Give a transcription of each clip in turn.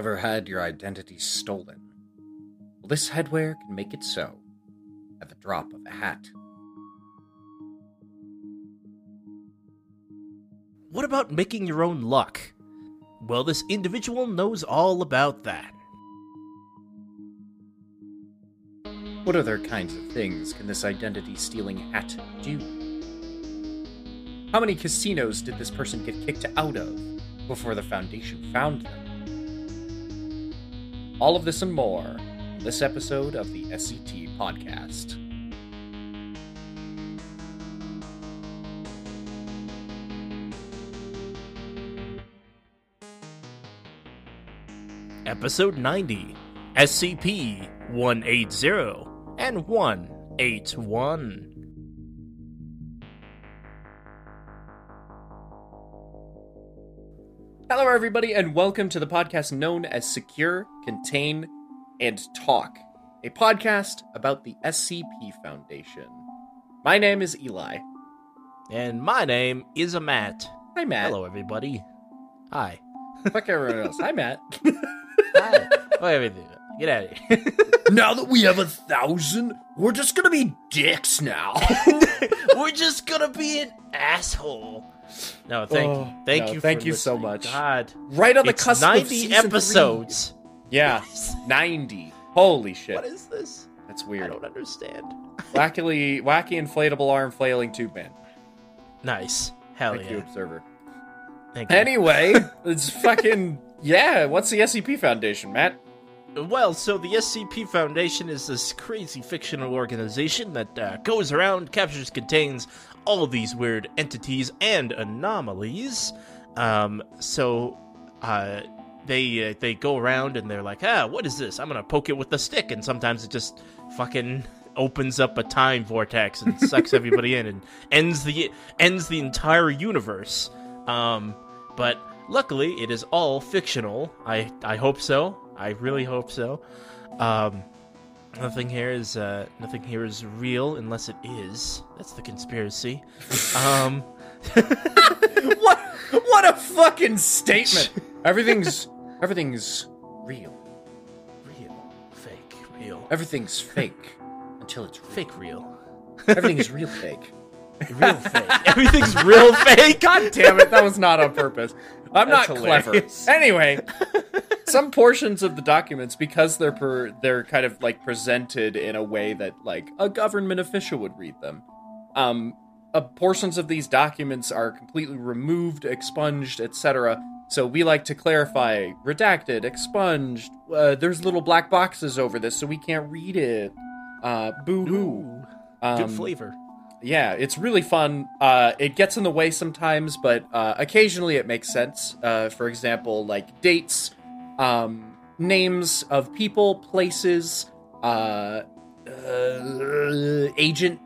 Ever had your identity stolen? Well, this headwear can make it so at the drop of a hat. What about making your own luck? Well, this individual knows all about that. What other kinds of things can this identity stealing hat do? How many casinos did this person get kicked out of before the Foundation found them? All of this and more this episode of the SCT Podcast. Episode 90, SCP 180 and 181. Hello, everybody, and welcome to the podcast known as Secure, Contain, and Talk, a podcast about the SCP Foundation. My name is Eli. And my name is a Matt. Hi, Matt. Hello, everybody. Hi. Fuck everyone else. Hi, Matt. Hi. Wait, wait, wait. Get out of here. now that we have a thousand, we're just gonna be dicks now. We're just gonna be an asshole. No, thank Oh, you. Thank no, you. thank for you so much. God. right on the It's cusp of 90 season episodes. three. Yeah, 90. Holy shit. What is this? That's weird. I don't understand. Wackily, wacky inflatable arm flailing tube man. Nice. Hell Thank you, yeah. Observer. Thank you. Anyway, it's fucking yeah. What's the SCP Foundation, Matt? Well, so the SCP Foundation is this crazy fictional organization that uh, goes around, captures, contains all these weird entities and anomalies. Um, so uh, they uh, they go around and they're like, ah, what is this? I'm gonna poke it with a stick, and sometimes it just fucking opens up a time vortex and sucks everybody in and ends the ends the entire universe. Um, but luckily, it is all fictional. I I hope so. I really hope so. Um, nothing here is uh, nothing here is real unless it is. That's the conspiracy. Um, what? What a fucking statement! Everything's everything's real. real, fake, real, Everything's fake until it's real. fake, real, Everything's real fake. real, fake. Everything's real, fake. God damn it, that was not on purpose. I'm That's not clever. Anyway, some portions of the documents, because they're per, they're kind of like presented in a way that like a government official would read them. Um, uh, portions of these documents are completely removed, expunged, etc. So we like to clarify: redacted, expunged. Uh, there's little black boxes over this, so we can't read it. Uh, boo hoo. Ooh, good Um, flavor. Yeah, it's really fun. Uh, it gets in the way sometimes, but uh, occasionally it makes sense. Uh, for example, like dates, um, names of people, places, uh, uh, agent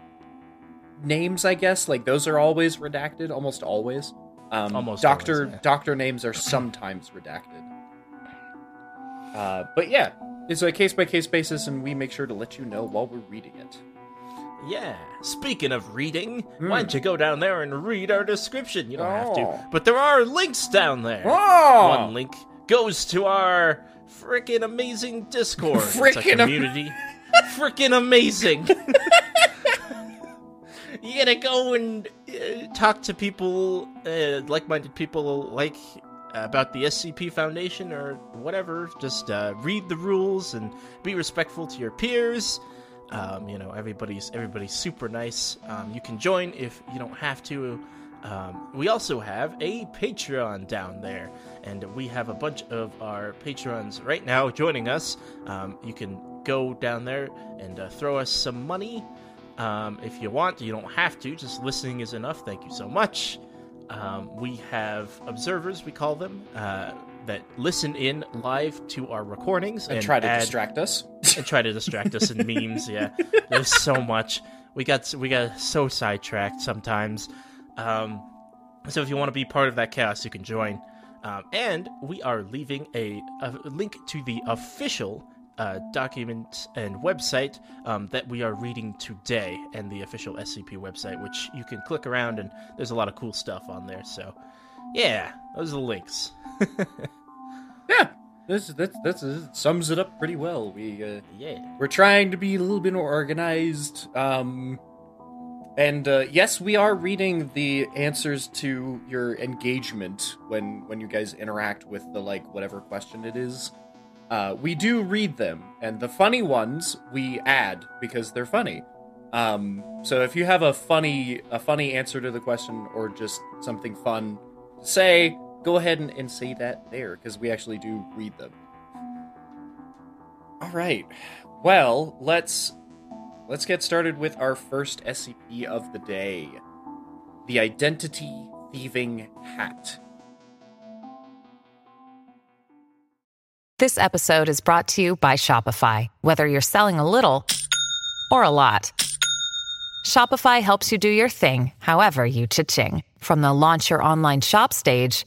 names. I guess like those are always redacted, almost always. Um, Almost doctor always, yeah. doctor names are sometimes redacted. Uh, but yeah, it's a case by case basis, and we make sure to let you know while we're reading it. Yeah. Speaking of reading, why don't you go down there and read our description? You don't have to, Oh. but there are links down there. Oh! One link goes to our freaking amazing Discord. a Frickin' am- community. freaking amazing. you gotta go and uh, talk to people, uh, like-minded people, like about the SCP Foundation or whatever. Just uh, read the rules and be respectful to your peers. Um, you know, everybody's everybody's super nice. Um, you can join if you don't have to. Um, we also have a Patreon down there, and we have a bunch of our patrons right now joining us. Um, you can go down there and uh, throw us some money um, if you want. You don't have to; just listening is enough. Thank you so much. Um, we have observers, we call them. Uh, that listen in live to our recordings And try to add- distract us. and try to distract us in memes. Yeah, there's so much. We got we got so sidetracked sometimes. Um, so if you want to be part of that chaos, you can join. Um, and we are leaving a, a link to the official uh, document and website um, that we are reading today, and the official SCP website, which you can click around, and there's a lot of cool stuff on there. So, yeah, those are the links. Yeah, this that's that's it sums it up pretty well. We uh, Yeah. we're trying to be a little bit more organized. Um, and uh, yes, we are reading the answers to your engagement when when you guys interact with the like whatever question it is. Uh, we do read them, and the funny ones we add because they're funny. Um, so if you have a funny a funny answer to the question or just something fun to say, go ahead and, and say that there because we actually do read them. All right. Well, let's let's get started with our first SCP of the day. The Identity Thieving Hat. This episode is brought to you by Shopify. Whether you're selling a little or a lot, Shopify helps you do your thing, however you cha-ching. From the launch your online shop stage,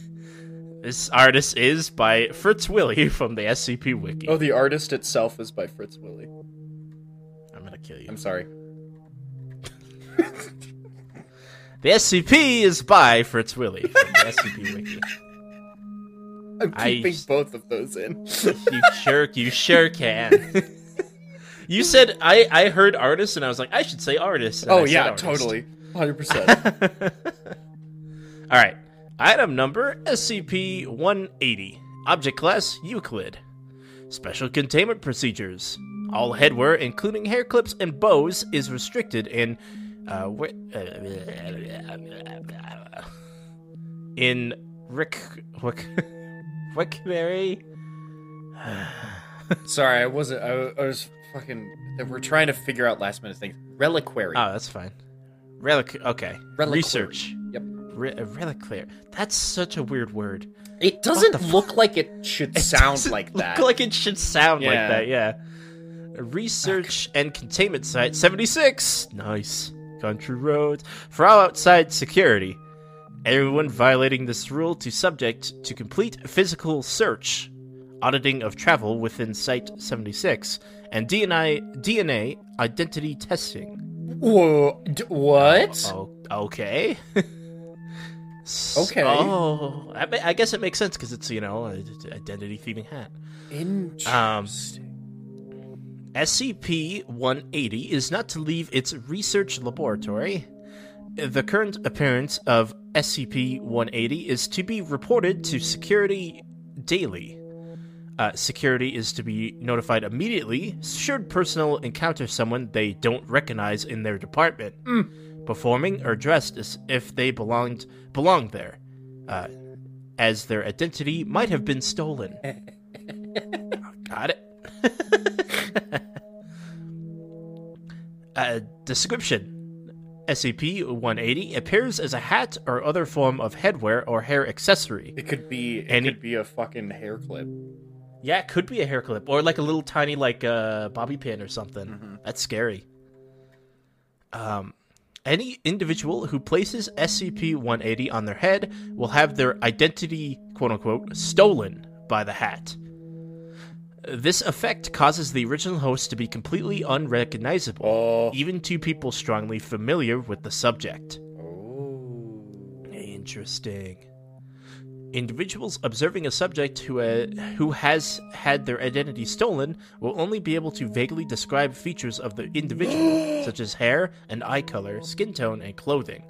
This artist is by Fritz Willie from the SCP Wiki. Oh, the artist itself is by Fritz Willie. I'm gonna kill you. I'm sorry. The SCP is by Fritz Willie from the SCP Wiki. I'm I- keeping both of those in. You sure, you sure can. you said I I heard artist and I was like I should say artist. Oh, I oh yeah, artist. totally. 100%. All right. Item number SCP 180. Object class Euclid. Special containment procedures. All headwear, including hair clips and bows, is restricted in. Uh, wh- in Rick. Wick. Wickberry? sorry, I wasn't I, I was fucking we're trying to figure out last minute things. Reliquary. Oh, that's fine. Relic. Okay. Reliquary. Research. Re- reliquary. That's such a weird word. It doesn't look like it should sound doesn't like look that. like it should sound like that, yeah. Research and containment site 76. Nice. Country roads. For all outside security. Everyone violating this rule to subject to complete physical search, auditing of travel within Site 76, and DNA, DNA identity testing. Whoa, d- what? Oh, okay. Okay. Oh, I, I guess it makes sense because it's you know identity thieving hat. Um, Interesting. SCP-180 is not to leave its research laboratory. The current appearance of SCP-180 is to be reported to security daily. Uh, security is to be notified immediately should personnel encounter someone they don't recognize in their department, performing or dressed as if they belonged belonged there, uh, as their identity might have been stolen. Got it. uh, description SCP 180 appears as a hat or other form of headwear or hair accessory. It could be it Any- could be a fucking hair clip. Yeah, it could be a hair clip or like a little tiny like uh, bobby pin or something. That's scary. Um, any individual who places SCP-180 on their head will have their identity, quote unquote, stolen by the hat. This effect causes the original host to be completely unrecognizable, Oh. even to people strongly familiar with the subject. Oh. Interesting. Individuals observing a subject who uh, who has had their identity stolen will only be able to vaguely describe features of the individual, such as hair and eye color, skin tone, and clothing,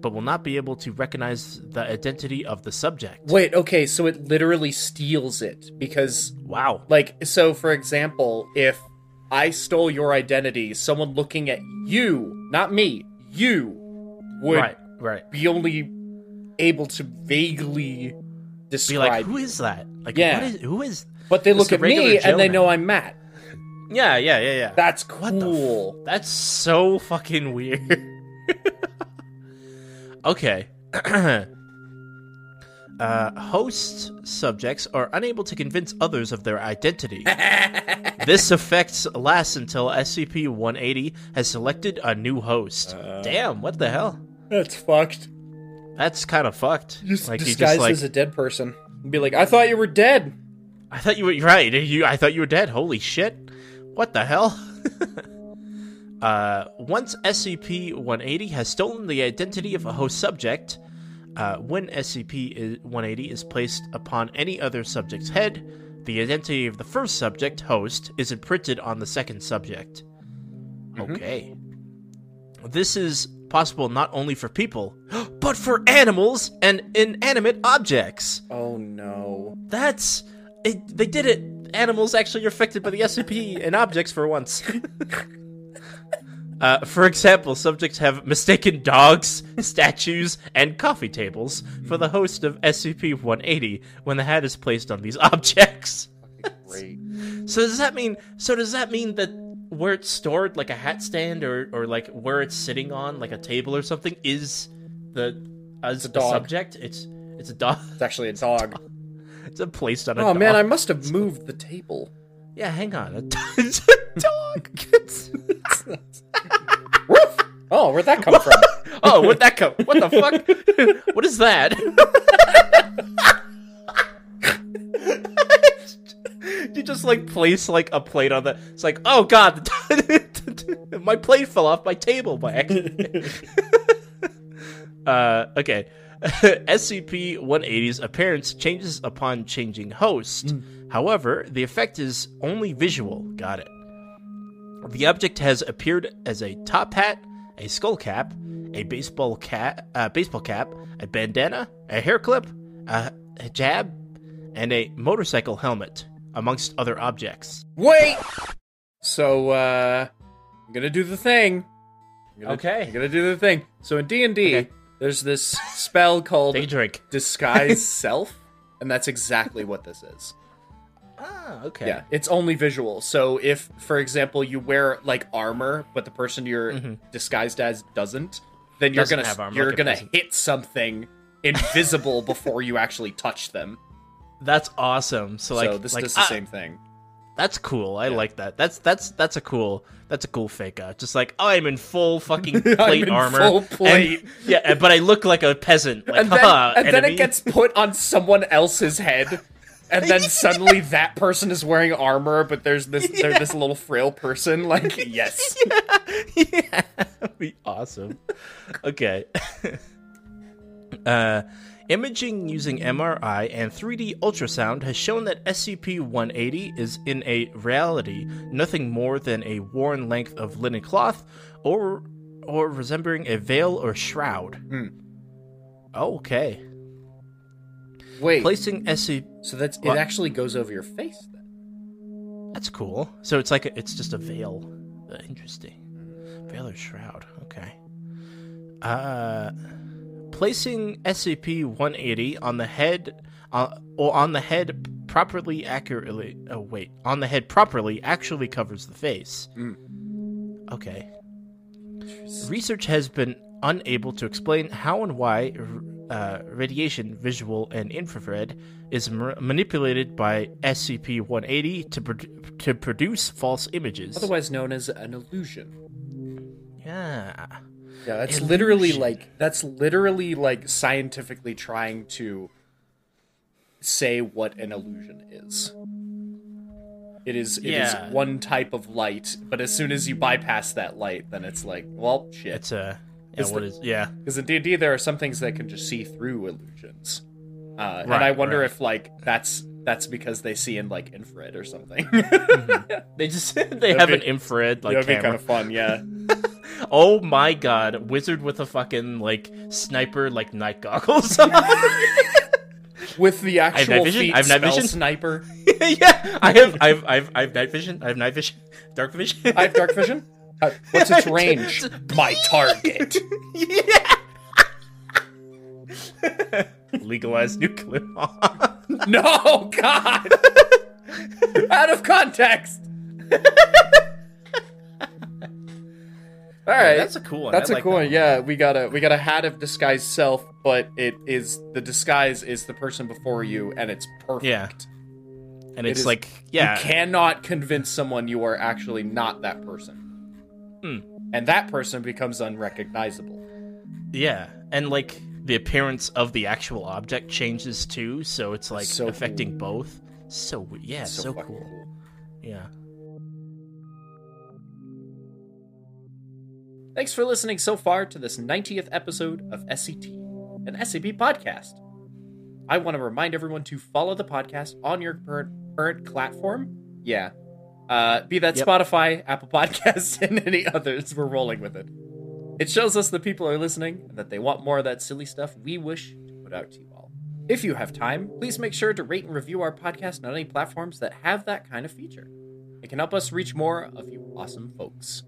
but will not be able to recognize the identity of the subject. Wait, okay, so it literally steals it because Wow. like so for example, if I stole your identity, someone looking at you, not me, you, would right, right. be only able to vaguely Be describe. like, who is that? Like, Yeah. what is who is? But they look at me regular and they Joe know. I'm Matt. Yeah, yeah, yeah, yeah. That's the f- cool. That's so fucking weird. okay. uh, host subjects are unable to convince others of their identity. this effect lasts until SCP-180 has selected a new host. Uh. Damn, what the hell? That's fucked. That's kind of fucked. Just like disguised just like, as a dead person. Be like, I thought you were dead. I thought you were right. You, I thought you were dead. Holy shit! What the hell? uh, once SCP-180 has stolen the identity of a host subject, uh, when SCP-180 is placed upon any other subject's head, the identity of the first subject host is imprinted on the second subject. Okay. This is possible not only for people, but for animals and inanimate objects. Oh no. That's it, they did it. Animals actually are affected by the SCP and objects for once. uh, for example, subjects have mistaken dogs, statues, and coffee tables for the host of SCP-180 when the hat is placed on these objects. Great. So does that mean? So does that mean that where it's stored, like a hat stand, or or like where it's sitting on, like a table or something, is the as a the subject? It's it's a dog. It's actually a dog. It's a placed on a Oh dog. man, I must have moved the table. Yeah, hang on. A do- it's a dog. Woof! Oh, where'd that come from? oh, where'd that come? What the fuck? what is that? You just like place like a plate on the. It's like, oh god, my plate fell off my table by accident. uh, okay. SCP-180's appearance changes upon changing host. However, the effect is only visual. Got it. The object has appeared as a top hat, a skull cap, a baseball cap, uh, baseball cap, a bandana, a hair clip, a hijab, and a motorcycle helmet, amongst other objects. Wait. So, uh, I'm gonna do the thing. I'm gonna, Okay. I'm gonna do the thing. So in D and D, Okay. there's this spell called Take drink. disguise self, and that's exactly what this is. Ah, okay. Yeah, it's only visual. So if, for example, you wear like armor, but the person you're disguised as doesn't, then you're Doesn't gonna you're like gonna hit something invisible before you actually touch them. That's awesome. So like, so this like, does the ah, same thing. That's cool. I like that. That's that's that's a cool that's a cool fake out. Just like oh, I'm in full fucking plate in armor, full and- yeah, but I look like a peasant. Like, and then, and then it gets put on someone else's head, and then suddenly that person is wearing armor, but there's this there's this little frail person. Like, yes, yeah, that'd be awesome. Okay. uh, imaging using MRI and 3D ultrasound has shown that SCP-180 is in a reality nothing more than a worn length of linen cloth, or or resembling a veil or shroud. Okay. wait. Placing SCP. so that's What? it. Actually goes over your face. Then That's cool. So it's like a, it's just a veil. Uh, interesting. Veil or shroud. Okay. Uh, placing SCP-180 on the head, uh, or on the head properly, accurately. Oh wait, on the head properly actually covers the face. Okay. Research has been unable to explain how and why uh, radiation, visual, and infrared is ma- manipulated by SCP-180 to pro- to produce false images. otherwise known as an illusion. yeah. Yeah, that's literally like that's literally like scientifically trying to say what an illusion is. It is it is Yeah. one type of light, but as soon as you bypass that light, then it's like, well, shit. It's a yeah, what the- is yeah. Because in D and D, there are some things that can just see through illusions, uh, and I wonder right. if like that's that's because they see in like infrared or something. They just they have an infrared like That'd be camera. kind of fun, yeah. Oh my god, wizard with a fucking like sniper like night goggles. on. with the night actual vision? feet I have night vision? sniper. yeah, I have, I have, I have, I have night vision. I have night vision, dark vision. I have dark vision. Uh, what's its range? My target. Yeah. Legalize nuclear. No, God. Out of context. All right, that's a cool one. That's I a like cool that one. Yeah, we got a we got a hat of disguise self, but it is the disguise is the person before you, and it's perfect. Yeah. and It it's like, yeah, You cannot convince someone you are actually not that person. Hmm. And that person becomes unrecognizable. yeah, and like the appearance of the actual object changes too, so it's like So affecting both. So yeah, So so, cool. cool. Yeah. Thanks for listening so far to this 90th episode of SCT, an SCP podcast. I want to remind everyone to follow the podcast on your current, current platform. Yeah. Uh, be that Yep. Spotify, Apple Podcasts, and any others. We're rolling with it. It shows us that people are listening and that they want more of that silly stuff we wish to put out to you all. If you have time, please make sure to rate and review our podcast on any platforms that have that kind of feature. It can help us reach more of you awesome folks.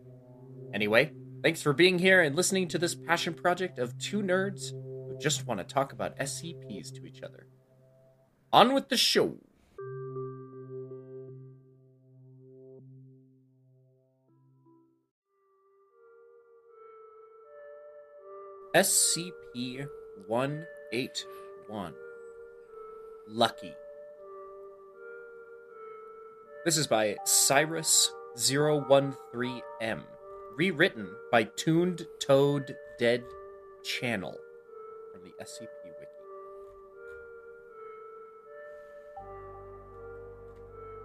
Anyway, thanks for being here and listening to this passion project of two nerds who just want to talk about SCPs to each other. On with the show. SCP 181 Lucky. This is by Cyrus 013M rewritten by Tuned Toad Dead Channel from the SCP Wiki.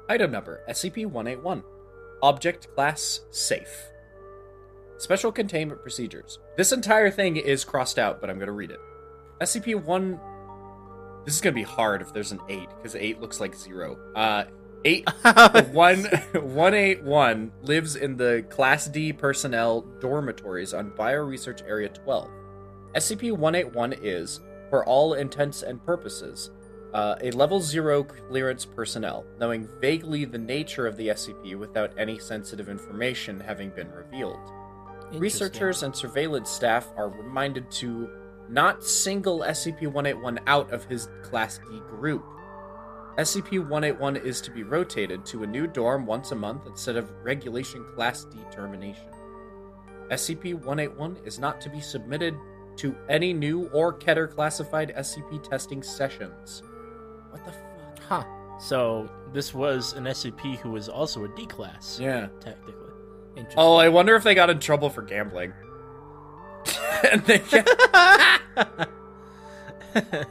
Item number SCP 181 Object Class Safe. Special Containment Procedures. This entire thing is crossed out, but I'm going to read it. SCP 1. This is going to be hard if there's an 8, because 8 looks like 0. Uh, 8 one 181 lives in the Class D personnel dormitories on Bioresearch Area 12. SCP-181 is, for all intents and purposes, uh, a level zero clearance personnel, knowing vaguely the nature of the SCP without any sensitive information having been revealed. Researchers and surveillance staff are reminded to not single SCP-181 out of his Class D group. SCP-181 is to be rotated to a new dorm once a month instead of regulation Class D termination. SCP-181 is not to be submitted to any new or Keter classified SCP testing sessions. What the fuck? Huh. So this was an SCP who was also a D class. Yeah. Technically. Interesting. Oh, I wonder if they got in trouble for gambling. and they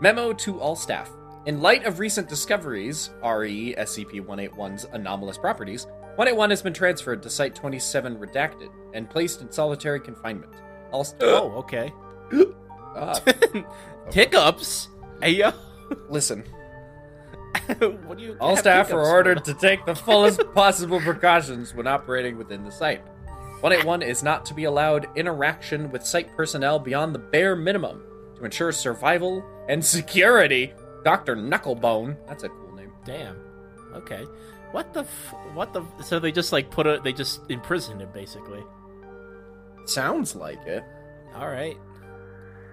Memo to all staff. In light of recent discoveries, re SCP 181's anomalous properties, 181 has been transferred to Site 27 Redacted and placed in solitary confinement. All st- oh, okay. Ah, Hiccups. Hey yo. listen, what do you? all have staff are hiccups ordered to take the fullest possible precautions when operating within the site. 181 is not to be allowed interaction with site personnel beyond the bare minimum to ensure survival and security. Dr. Knucklebone, that's a cool name. Damn. Okay. What the? F- what the? So they just like put a. They just imprisoned him basically. Sounds like it. All right.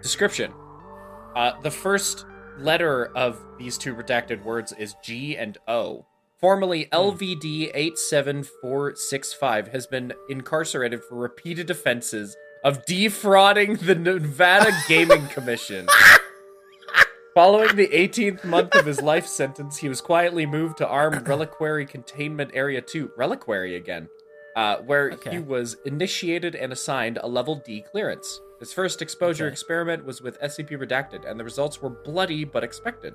Description. Uh, the first letter of these two redacted words is G and O. Formerly LVD 87465 has been incarcerated for repeated offenses of defrauding the Nevada Gaming Commission. Following the 18th month of his life sentence, he was quietly moved to Armed Reliquary Containment Area 2, Reliquary again, uh, where he was initiated and assigned a level D clearance. His first exposure Okay. experiment was with SCP Redacted, and the results were bloody but expected.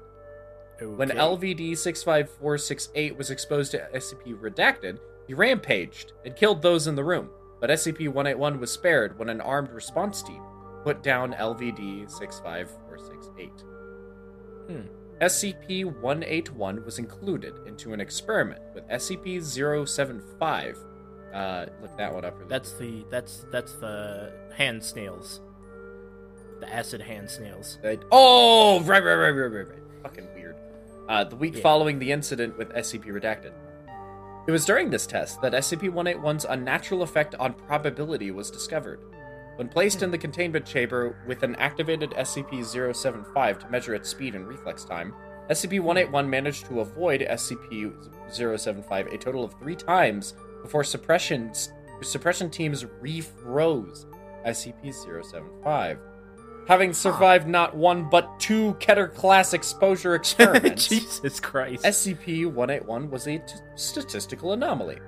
When Okay. LVD 65468 was exposed to SCP Redacted, he rampaged and killed those in the room, but SCP 181 was spared when an armed response team put down LVD 65468. Hmm. SCP 181 was included into an experiment with SCP 075. Uh, look that one up. Really That's the. That's that's the hand snails. The acid hand snails. Uh, oh, right, right, right, right, right, right. fucking weird. Uh, the week Yeah. following the incident with SCP Redacted. It was during this test that SCP-181's unnatural effect on probability was discovered. When placed in the containment chamber with an activated SCP-075 to measure its speed and reflex time, SCP-181 managed to avoid SCP-075 a total of three times before suppression suppression teams refroze SCP-075. Having survived not one but two Keter class exposure experiments, Jesus Christ. SCP-181 was a t- statistical anomaly.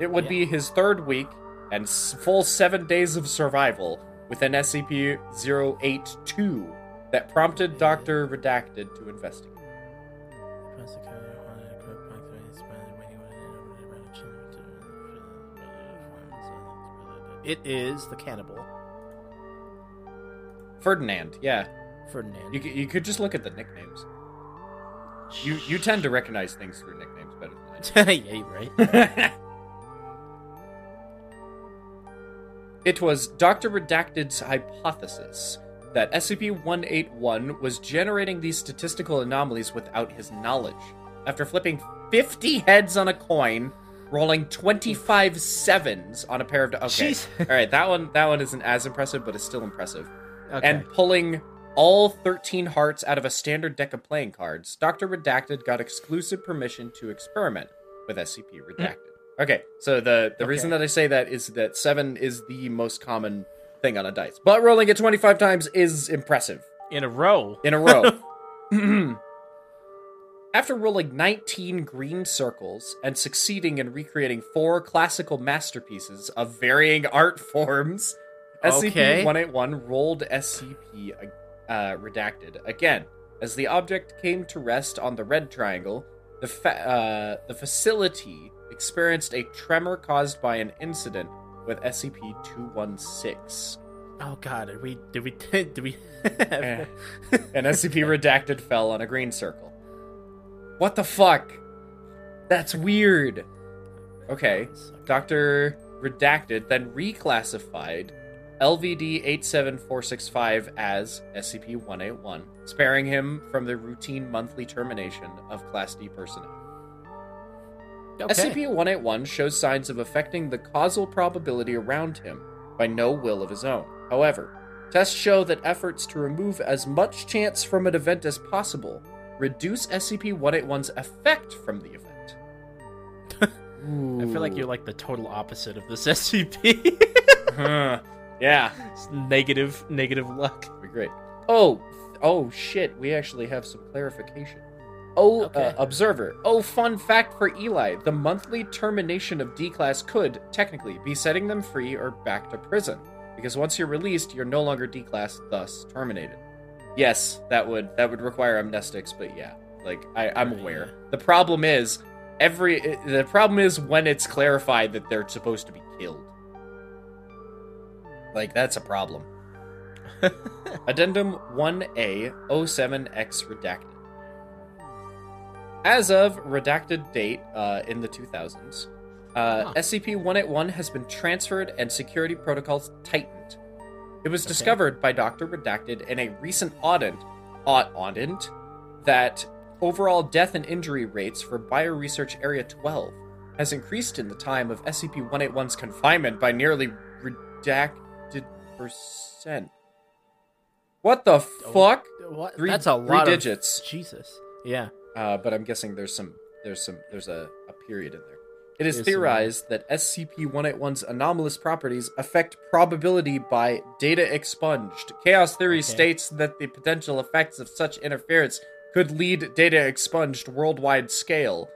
It would be his third week and s- full seven days of survival with an SCP-082 that prompted Dr. Redacted to investigate. It is the cannibal Ferdinand, yeah. Ferdinand. You, you could just look at the nicknames. You you tend to recognize things through nicknames better than I do. yeah, right. It was Dr. Redacted's hypothesis that SCP-181 was generating these statistical anomalies without his knowledge. After flipping 50 heads on a coin, rolling 25 sevens on a pair of okay. Jeez. All right, that one that one isn't as impressive, but it's still impressive. Okay. And pulling all 13 hearts out of a standard deck of playing cards, Dr. Redacted got exclusive permission to experiment with SCP Redacted. Mm. Okay, so the, the reason that I say that is that 7 is the most common thing on a dice. But rolling it 25 times is impressive in a row. in a row. After rolling 19 green circles and succeeding in recreating four classical masterpieces of varying art forms, Okay. SCP-181 rolled SCP uh, redacted again. As the object came to rest on the red triangle, the fa- uh, the facility experienced a tremor caused by an incident with SCP-216. Oh God, did we? Did we? Did we? Eh. and SCP redacted fell on a green circle. What the fuck? That's weird. Okay, Dr. Redacted then reclassified LVD 87465 as SCP 181, sparing him from the routine monthly termination of Class D personnel. Okay. SCP 181 shows signs of affecting the causal probability around him by no will of his own. However, tests show that efforts to remove as much chance from an event as possible reduce SCP 181's effect from the event. I feel like you're like the total opposite of this SCP. Huh. yeah, It's negative, negative luck. be great. Oh, oh shit, we actually have some clarification. Oh, Okay. uh, observer. Oh, fun fact for Eli: the monthly termination of D class could technically be setting them free or back to prison, because once you're released, you're no longer D class, thus terminated. Yes, that would that would require amnestics, but yeah, like I, I'm aware. The problem is every the problem is when it's clarified that they're supposed to be killed. Like that's a problem. Addendum 1A 07X redacted. As of redacted date uh, in the 2000s, uh, Huh. SCP 181 has been transferred and security protocols tightened. It was Okay. discovered by Dr. Redacted in a recent audit, aud- audit that overall death and injury rates for Bioresearch Area 12 has increased in the time of SCP 181's confinement by nearly redacted percent. What the fuck? What? Three- That's a three lot digits. Of... Jesus. Yeah. Uh, but I'm guessing there's some there's some there's a, a period in there. It is There's some- theorized that SCP-181's anomalous properties affect probability by data expunged. Chaos theory Okay. states that the potential effects of such interference could lead data expunged worldwide scale.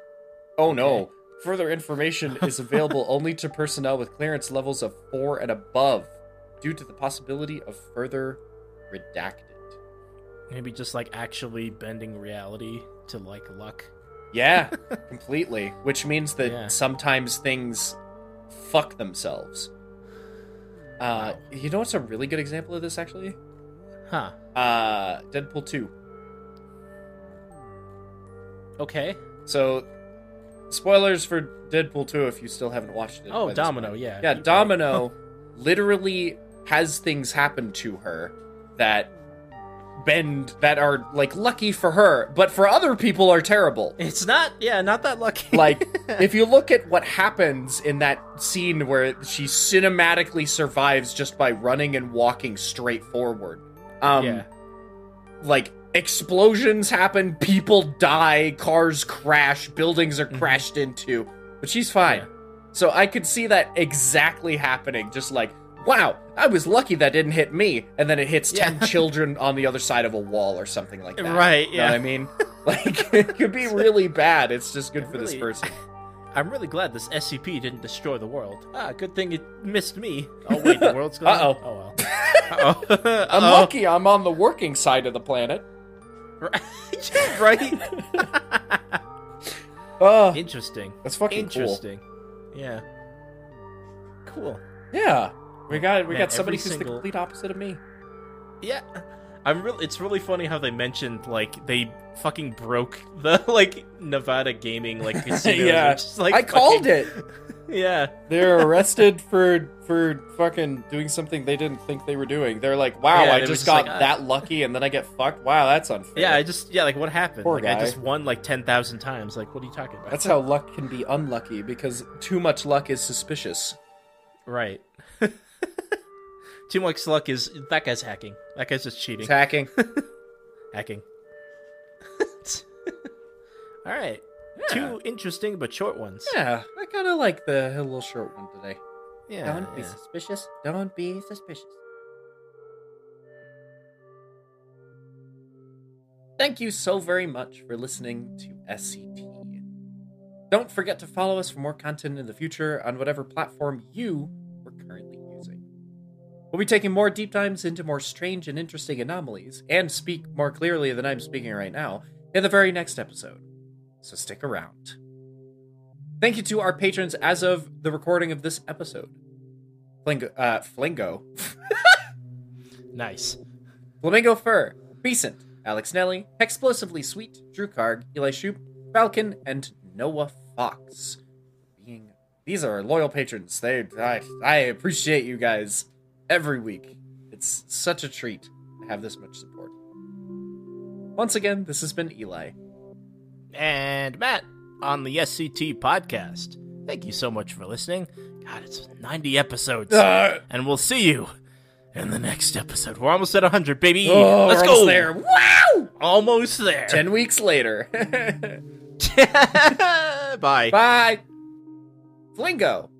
Oh no. Further information is available only to personnel with clearance levels of 4 and above due to the possibility of further redacted. Maybe just like actually bending reality to like luck. Yeah, completely. Which means that Yeah. sometimes things fuck themselves. Uh, Wow. you know what's a really good example of this actually? Huh. Uh, Deadpool 2. Okay. So, spoilers for Deadpool 2 if you still haven't watched it. Oh, Domino, yeah. Yeah, Domino literally has things happen to her that bend that are like lucky for her, but for other people are terrible. It's not, yeah, not that lucky. Like if you look at what happens in that scene where she cinematically survives just by running and walking straight forward. Um yeah, like explosions happen, people die, cars crash, buildings are crashed into, but she's fine. Yeah. So I could see that exactly happening. Just like, wow, I was lucky that didn't hit me, and then it hits Yeah. ten children on the other side of a wall or something like that. Right, You know what yeah. I mean? Like it could be really bad. It's just good for this person. I'm really glad this SCP didn't destroy the world. Ah, good thing it missed me. Oh wait, the world's gone. Uh-oh. Oh well. Uh-oh. I'm lucky I'm on the working side of the planet. right? right? Oh, Interesting. that's fucking cool. Interesting. Yeah. Cool. Yeah. We got we Man, got somebody every who's the complete opposite of me. Yeah. I'm really it's really funny how they mentioned like they fucking broke the like Nevada gaming like casino. yeah. which is, like, I called it. Yeah. They're arrested for for fucking doing something they didn't think they were doing. They're like, "Wow, Yeah, I just just got like, ah. that lucky, and then I get fucked. Wow, that's unfair." Yeah, I just yeah, like what happened? Poor like guy. I just won like ten thousand times. Like what are you talking about? that's how luck can be unlucky because too much luck is suspicious. right. Too much luck is that guy's hacking. That guy's just cheating. It's hacking. hacking. All right. Two interesting but short ones. yeah, I kind of like the little short one today. Yeah. Don't be yeah. suspicious. Don't be suspicious. Thank you so very much for listening to SCT. Don't forget to follow us for more content in the future on whatever platform you are currently using. We'll be taking more deep dives into more strange and interesting anomalies and speak more clearly than I'm speaking right now in the very next episode. So stick around. Thank you to our patrons as of the recording of this episode. Flingo, uh, Flingo, Nice. Flamingo Fur, Beesant, Alex Nelly, Explosively Sweet, Drew Karg, Eli Shoop, Falcon, and Noah Fox. Being these are loyal patrons. They I, I appreciate you guys every week. It's such a treat to have this much support. Once again, this has been Eli. And Matt on the SCT podcast. Thank you so much for listening. God, it's 90 episodes. Uh, and we'll see you in the next episode. We're almost at 100, baby. oh, Let's go. almost there. Wow! Almost there. Ten weeks later. Bye. Bye. Flingo.